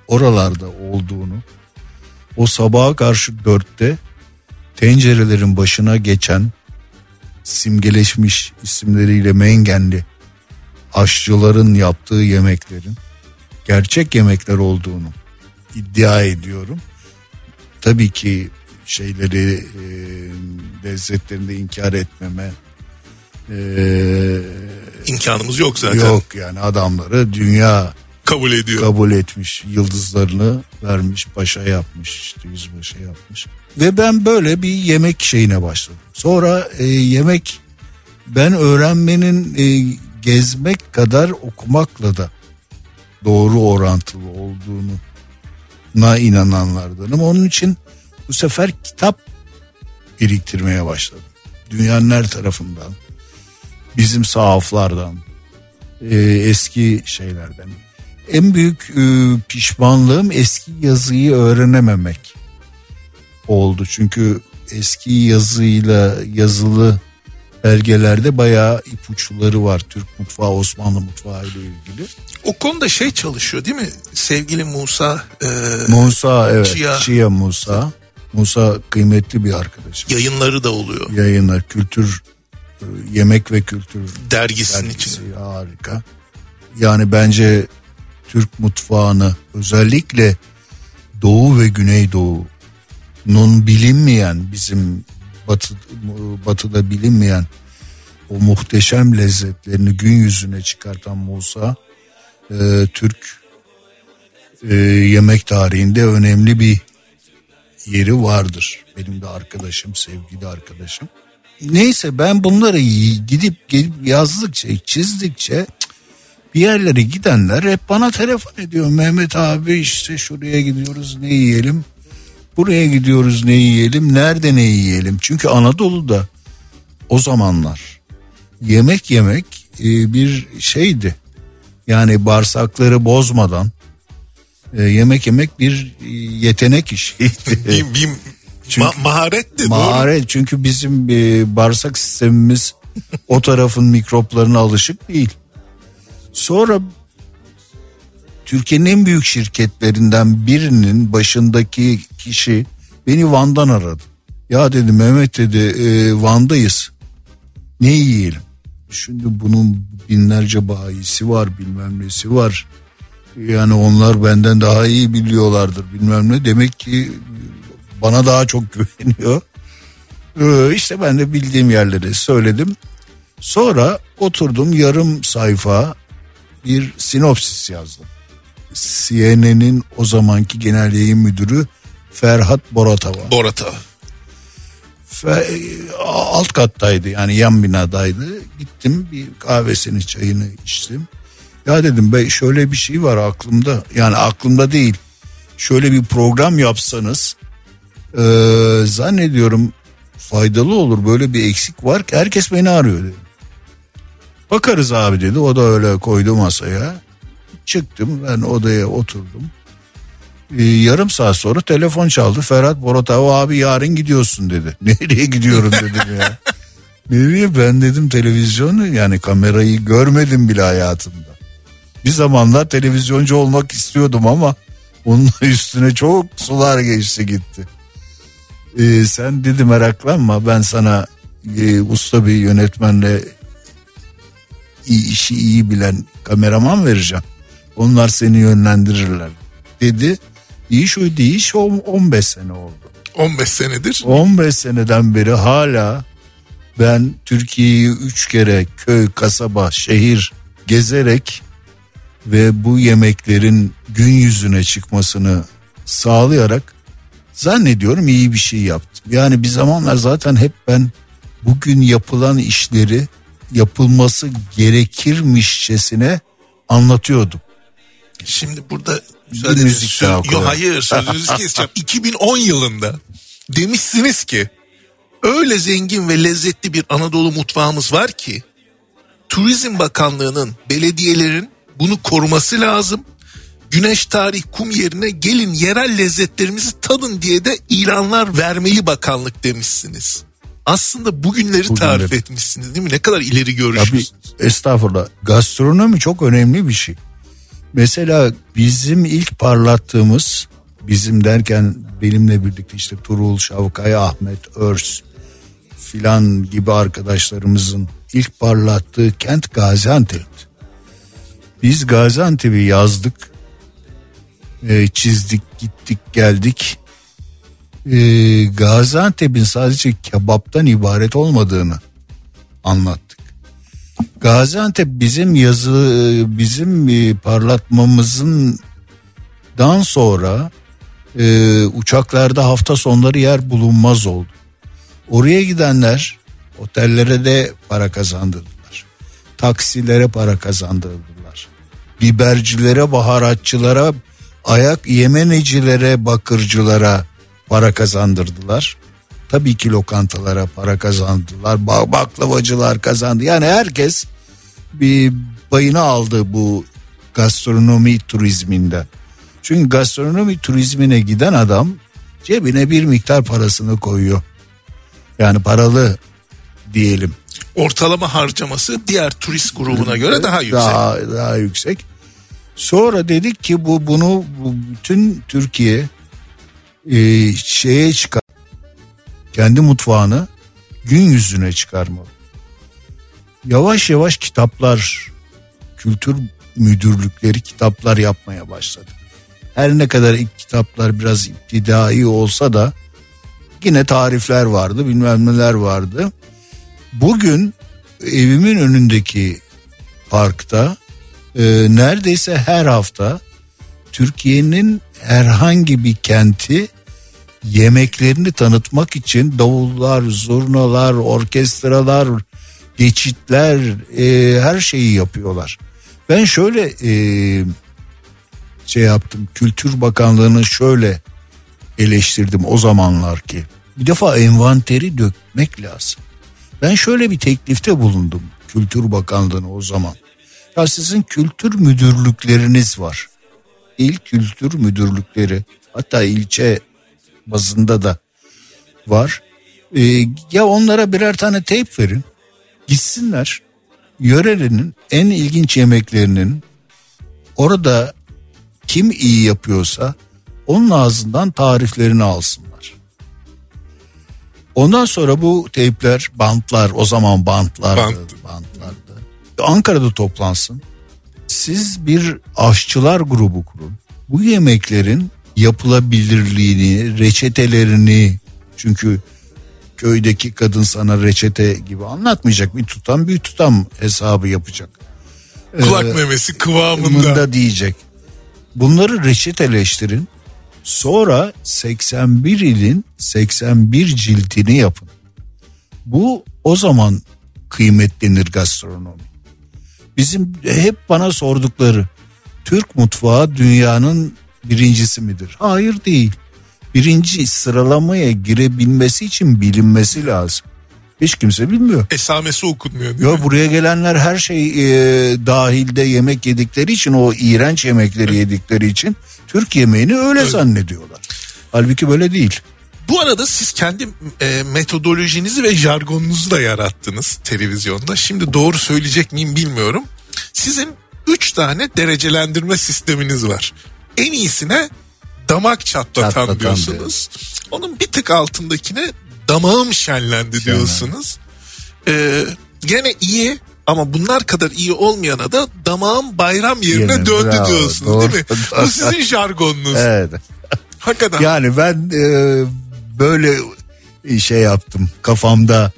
oralarda olduğunu o sabaha karşı dörtte tencerelerin başına geçen simgeleşmiş isimleriyle mengenli aşçıların yaptığı yemeklerin gerçek yemekler olduğunu iddia ediyorum. Tabii ki şeyleri e, lezzetlerini inkar etmeme e, İmkanımız yok zaten. yok yani adamları dünya Kabul ediyor. kabul etmiş yıldızlarını vermiş paşa yapmış işte yüzbaşı yapmış ve ben böyle bir yemek şeyine başladım sonra e, yemek ben öğrenmenin e, gezmek kadar okumakla da doğru orantılı olduğunu na inananlardanım. Onun için bu sefer kitap biriktirmeye başladım. Dünyanın her tarafından bizim sahaflardan e, eski şeylerden. En büyük e, pişmanlığım eski yazıyı öğrenememek oldu. Çünkü eski yazıyla yazılı belgelerde bayağı ipuçları var. Türk mutfağı, Osmanlı mutfağı ile ilgili. O konuda şey çalışıyor değil mi? Sevgili Musa e, Musa evet, Chia. Chia Musa. Musa kıymetli bir arkadaşım. yayınları da oluyor. Yayınlar, kültür, e, yemek ve kültür Dergisinin dergisi içinde. harika. Yani bence Türk mutfağını özellikle Doğu ve Güneydoğu'nun bilinmeyen bizim batı, batıda bilinmeyen o muhteşem lezzetlerini gün yüzüne çıkartan Musa e, Türk e, yemek tarihinde önemli bir yeri vardır. Benim de arkadaşım, sevgili arkadaşım. Neyse ben bunları gidip gelip yazdıkça, çizdikçe bir yerlere gidenler hep bana telefon ediyor. Mehmet abi işte şuraya gidiyoruz ne yiyelim? Buraya gidiyoruz ne yiyelim? Nerede ne yiyelim? Çünkü Anadolu'da o zamanlar yemek yemek e, bir şeydi. Yani bağırsakları bozmadan e, yemek yemek bir e, yetenek işiydi. Bir, bir Çünkü- ma- maharet de doğru. Maharet çünkü bizim e, bağırsak sistemimiz o tarafın mikroplarına alışık değil. Sonra Türkiye'nin en büyük şirketlerinden birinin başındaki kişi beni Van'dan aradı. Ya dedi Mehmet dedi e, Van'dayız. Ne yiyelim? Şimdi bunun binlerce bayisi var bilmem nesi var. Yani onlar benden daha iyi biliyorlardır bilmem ne. Demek ki bana daha çok güveniyor. Ee, işte ben de bildiğim yerleri söyledim. Sonra oturdum yarım sayfa bir sinopsis yazdım. CNN'in o zamanki genel yayın müdürü Ferhat Boratava. Borata. Fe- alt kattaydı yani yan binadaydı. Gittim bir kahvesini çayını içtim. Ya dedim be şöyle bir şey var aklımda yani aklımda değil. Şöyle bir program yapsanız e, zannediyorum faydalı olur böyle bir eksik var ki herkes beni arıyor dedi. Bakarız abi dedi o da öyle koydu masaya. Çıktım ben odaya oturdum. Ee, yarım saat sonra telefon çaldı. Ferhat Boratava abi yarın gidiyorsun dedi. Nereye gidiyorum dedim ya. Nereye ben dedim televizyonu yani kamerayı görmedim bile hayatımda. Bir zamanlar televizyoncu olmak istiyordum ama onun üstüne çok sular geçti gitti. Ee, sen dedi meraklanma ben sana e, usta bir yönetmenle iyi, işi iyi bilen kameraman vereceğim. Onlar seni yönlendirirler dedi. İş o iş 15 sene oldu. 15 senedir. 15 seneden beri hala ben Türkiye'yi 3 kere köy, kasaba, şehir gezerek ve bu yemeklerin gün yüzüne çıkmasını sağlayarak zannediyorum iyi bir şey yaptım. Yani bir zamanlar zaten hep ben bugün yapılan işleri yapılması gerekirmişçesine anlatıyordum. Şimdi burada müzik daha Yo, hayır sözünüzü keseceğim. 2010 yılında demişsiniz ki öyle zengin ve lezzetli bir Anadolu mutfağımız var ki Turizm Bakanlığı'nın belediyelerin bunu koruması lazım. Güneş tarih kum yerine gelin yerel lezzetlerimizi tadın diye de ilanlar vermeyi bakanlık demişsiniz. Aslında bugünleri Bugünleri. tarif etmişsiniz değil mi? Ne kadar ileri Tabii görüşmüş. estağfurullah. Gastronomi çok önemli bir şey. Mesela bizim ilk parlattığımız bizim derken benimle birlikte işte Turul, Şavkay, Ahmet, Örs filan gibi arkadaşlarımızın ilk parlattığı kent Gaziantep'ti. Biz Gaziantep'i yazdık, e, çizdik, gittik, geldik. E, Gaziantep'in sadece kebaptan ibaret olmadığını anlattık. Gaziantep bizim yazı bizim e, parlatmamızın dan sonra e, uçaklarda hafta sonları yer bulunmaz oldu. Oraya gidenler otellere de para kazandırdılar. Taksilere para kazandırdılar. Bibercilere, baharatçılara, ayak yemenecilere, bakırcılara para kazandırdılar. Tabii ki lokantalara para kazandılar. ba- Baklavacılar kazandı. Yani herkes bir payını aldı bu gastronomi turizminden. Çünkü gastronomi turizmine giden adam cebine bir miktar parasını koyuyor. Yani paralı diyelim. Ortalama harcaması diğer turist grubuna göre daha yüksek. Daha, daha yüksek. Sonra dedik ki bu bunu bu bütün Türkiye e, şeye çıkar kendi mutfağını gün yüzüne çıkarmalı. Yavaş yavaş kitaplar kültür müdürlükleri kitaplar yapmaya başladı. Her ne kadar ilk kitaplar biraz iptidai olsa da yine tarifler vardı bilmem neler vardı. Bugün evimin önündeki parkta e, neredeyse her hafta Türkiye'nin herhangi bir kenti yemeklerini tanıtmak için davullar, zurnalar, orkestralar, geçitler e, her şeyi yapıyorlar. Ben şöyle e, şey yaptım Kültür Bakanlığı'nı şöyle eleştirdim o zamanlar ki. Bir defa envanteri dökmek lazım. Ben şöyle bir teklifte bulundum Kültür Bakanlığı'na o zaman. Ya sizin kültür müdürlükleriniz var. İl kültür müdürlükleri hatta ilçe bazında da var. Ee, ya onlara birer tane teyp verin. Gitsinler yörelerinin en ilginç yemeklerinin orada kim iyi yapıyorsa onun ağzından tariflerini alsınlar. Ondan sonra bu teypler, bantlar o zaman bantlardı, Bant. bantlardı. Ankara'da toplansın. Siz bir aşçılar grubu kurun. Bu yemeklerin yapılabilirliğini, reçetelerini çünkü köydeki kadın sana reçete gibi anlatmayacak. Bir tutam bir tutam hesabı yapacak. Kulak Ee, memesi kıvamında. Mında diyecek. Bunları reçeteleştirin. Sonra 81 ilin 81 ciltini yapın. Bu o zaman kıymetlenir gastronomi. Bizim hep bana sordukları Türk mutfağı dünyanın birincisi midir? Hayır değil. Birinci sıralamaya girebilmesi için bilinmesi lazım. Hiç kimse bilmiyor. Esamesi okunmuyor değil mi? buraya gelenler her şey e, dahilde yemek yedikleri için o iğrenç yemekleri yedikleri için Türk yemeğini öyle zannediyorlar. Halbuki böyle değil. Bu arada siz kendi e, metodolojinizi ve jargonunuzu da yarattınız televizyonda. Şimdi doğru söyleyecek miyim bilmiyorum. Sizin 3 tane derecelendirme sisteminiz var. En iyisine damak çatlatan, Çatlatan diyorsunuz. Onun bir tık altındakine damağım şenlendi diyorsunuz. Ee, gene iyi ama bunlar kadar iyi olmayana da damağım bayram yerine Yerine, döndü bravo, diyorsunuz doğru. değil mi? Bu sizin jargonunuz. Evet. Hakikaten. Yani ben e, böyle şey yaptım kafamda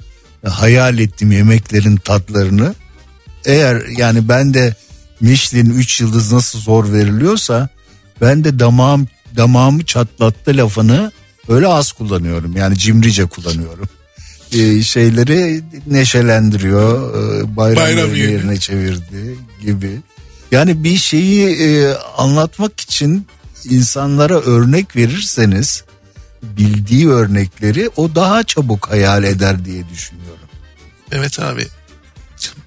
hayal ettim yemeklerin tatlarını. Eğer yani ben de Michelin 3 yıldız nasıl zor veriliyorsa ben de damağım damağımı çatlattı lafını öyle az kullanıyorum. Yani cimrice kullanıyorum. E, şeyleri neşelendiriyor. e, bayram, Bayram yerine, yerine. yerine çevirdi gibi. Yani bir şeyi e, anlatmak için insanlara örnek verirseniz bildiği örnekleri o daha çabuk hayal eder diye düşünüyorum. Evet abi.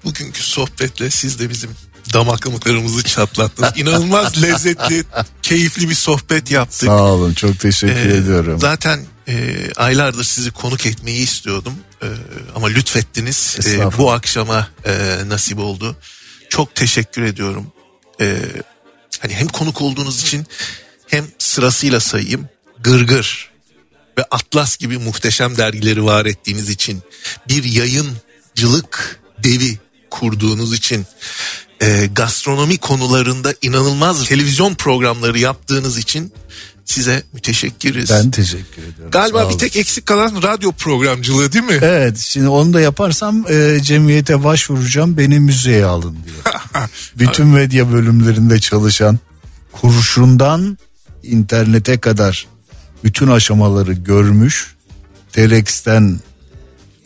Bugünkü sohbetle siz de bizim damaklıklarımızı çatlattınız. İnanılmaz lezzetli, keyifli bir sohbet yaptık. Sağ olun çok teşekkür Ee, ediyorum. Zaten e, aylardır sizi konuk etmeyi istiyordum. E, ama lütfettiniz. E, bu akşama e, nasip oldu. Çok teşekkür ediyorum. E, hani hem konuk olduğunuz için hem sırasıyla sayayım. Gırgır ve Atlas gibi muhteşem dergileri var ettiğiniz için bir yayıncılık devi kurduğunuz için e, gastronomi konularında inanılmaz televizyon programları yaptığınız için size müteşekkiriz. Ben teşekkür ediyorum. Galiba bir tek eksik kalan radyo programcılığı değil mi? Evet şimdi onu da yaparsam e, cemiyete başvuracağım beni müzeye alın diye. Bütün medya bölümlerinde çalışan kurşundan internete kadar bütün aşamaları görmüş. Telex'ten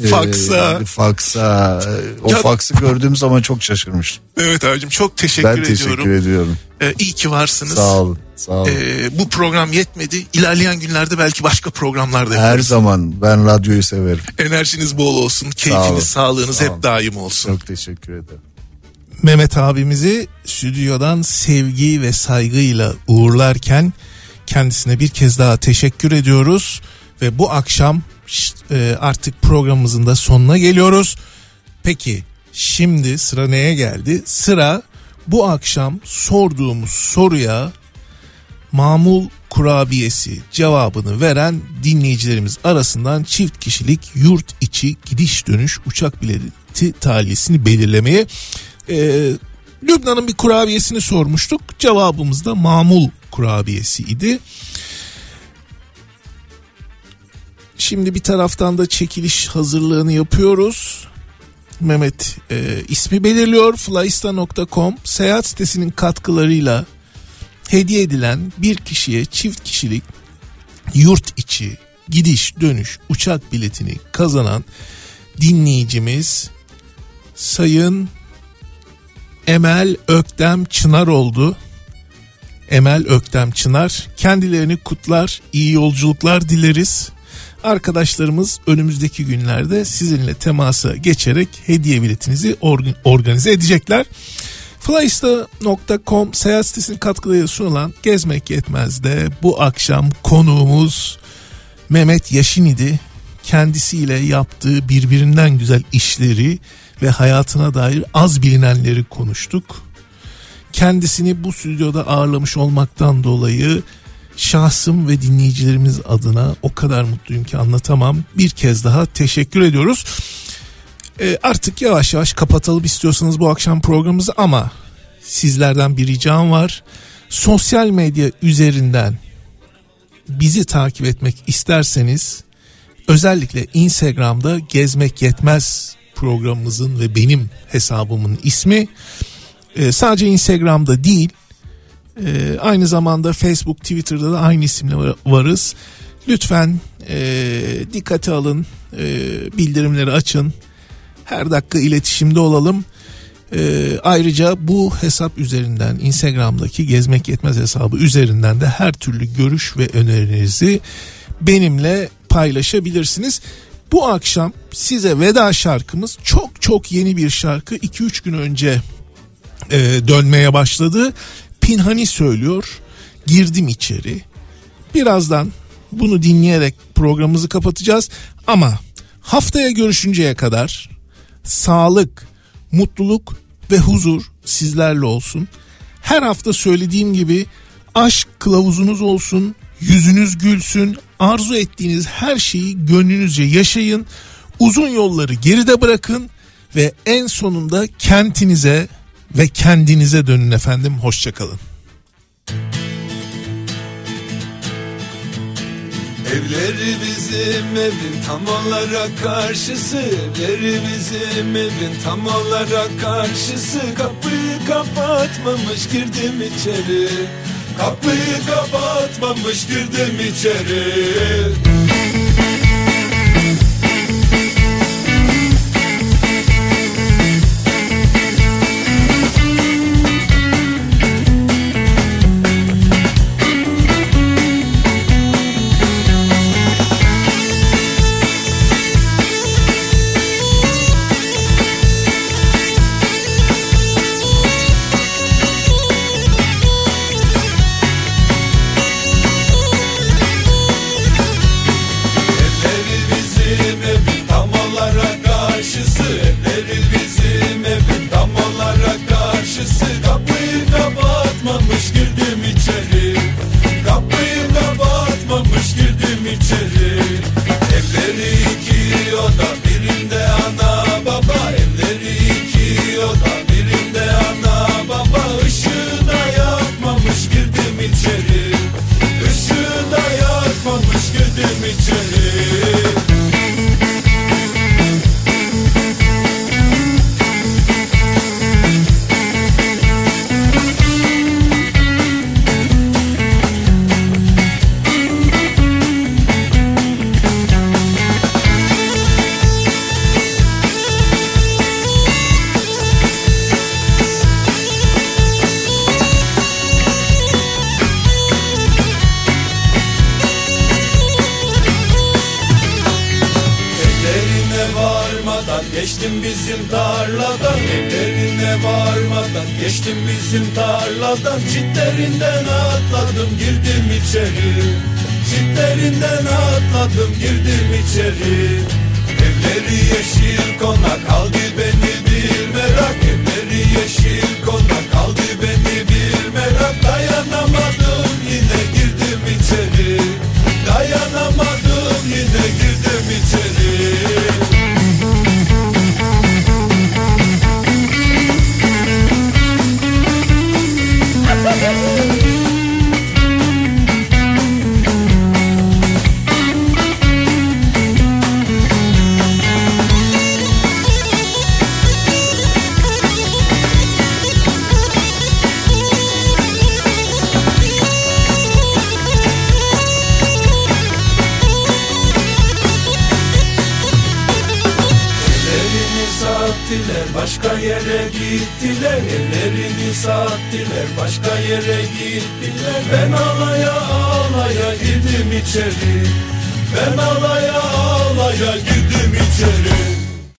e, Faksa. faksa e, o Ya- faksı gördüğüm zaman çok şaşırmıştım. Evet abicim çok teşekkür Ben ediyorum. teşekkür ediyorum. Ee, iyi ki varsınız. Sağ olun. Sağ olun. Ee, bu program yetmedi. İlerleyen günlerde belki başka programlar da Her yaparız. zaman ben radyoyu severim. Enerjiniz bol olsun. Keyfiniz, olun. sağlığınız Sağ hep daim olsun. Çok teşekkür ederim. Mehmet abimizi stüdyodan sevgi ve saygıyla uğurlarken kendisine bir kez daha teşekkür ediyoruz ve bu akşam e, artık programımızın da sonuna geliyoruz. Peki şimdi sıra neye geldi? Sıra bu akşam sorduğumuz soruya mamul kurabiyesi cevabını veren dinleyicilerimiz arasından çift kişilik yurt içi gidiş dönüş uçak bileti talihlisini belirlemeye ee, Lübnan'ın bir kurabiyesini sormuştuk. Cevabımız da mamul kurabiyesi idi. Şimdi bir taraftan da çekiliş hazırlığını yapıyoruz. Mehmet e, ismi belirliyor. Flyista.com seyahat sitesinin katkılarıyla hediye edilen bir kişiye çift kişilik yurt içi gidiş dönüş uçak biletini kazanan dinleyicimiz Sayın Emel Öktem Çınar oldu. Emel Öktem Çınar kendilerini kutlar, iyi yolculuklar dileriz. Arkadaşlarımız önümüzdeki günlerde sizinle temasa geçerek hediye biletinizi organ- organize edecekler. Flyista.com seyahat sitesinin katkılarıyla sunulan Gezmek Yetmez'de bu akşam konuğumuz Mehmet Yaşin idi. Kendisiyle yaptığı birbirinden güzel işleri ve hayatına dair az bilinenleri konuştuk. Kendisini bu stüdyoda ağırlamış olmaktan dolayı şahsım ve dinleyicilerimiz adına o kadar mutluyum ki anlatamam. Bir kez daha teşekkür ediyoruz. Ee, artık yavaş yavaş kapatalım istiyorsanız bu akşam programımızı ama sizlerden bir ricam var. Sosyal medya üzerinden bizi takip etmek isterseniz özellikle Instagram'da gezmek yetmez programımızın ve benim hesabımın ismi Ee, sadece Instagram'da değil ee, aynı zamanda Facebook, Twitter'da da aynı isimle var- varız. Lütfen e, dikkate alın, e, bildirimleri açın. Her dakika iletişimde olalım. E, ayrıca bu hesap üzerinden Instagram'daki Gezmek Yetmez hesabı üzerinden de her türlü görüş ve önerinizi benimle paylaşabilirsiniz. Bu akşam size veda şarkımız çok çok yeni bir şarkı 2-3 gün önce e, dönmeye başladı. Pinhani söylüyor. Girdim içeri. Birazdan bunu dinleyerek programımızı kapatacağız. Ama haftaya görüşünceye kadar sağlık, mutluluk ve huzur sizlerle olsun. Her hafta söylediğim gibi aşk kılavuzunuz olsun, yüzünüz gülsün, arzu ettiğiniz her şeyi gönlünüzce yaşayın. Uzun yolları geride bırakın ve en sonunda kentinize ve kendinize dönün efendim. Hoşçakalın. Evleri bizim evin tam olarak karşısı Evleri bizim evin tam olarak karşısı Kapıyı kapatmamış girdim içeri Kapıyı kapatmamış girdim içeri yakmamış girdim içeri girdim içeri. Çitlerinden atladım girdim içeri. Evleri yeşil konak kaldı beni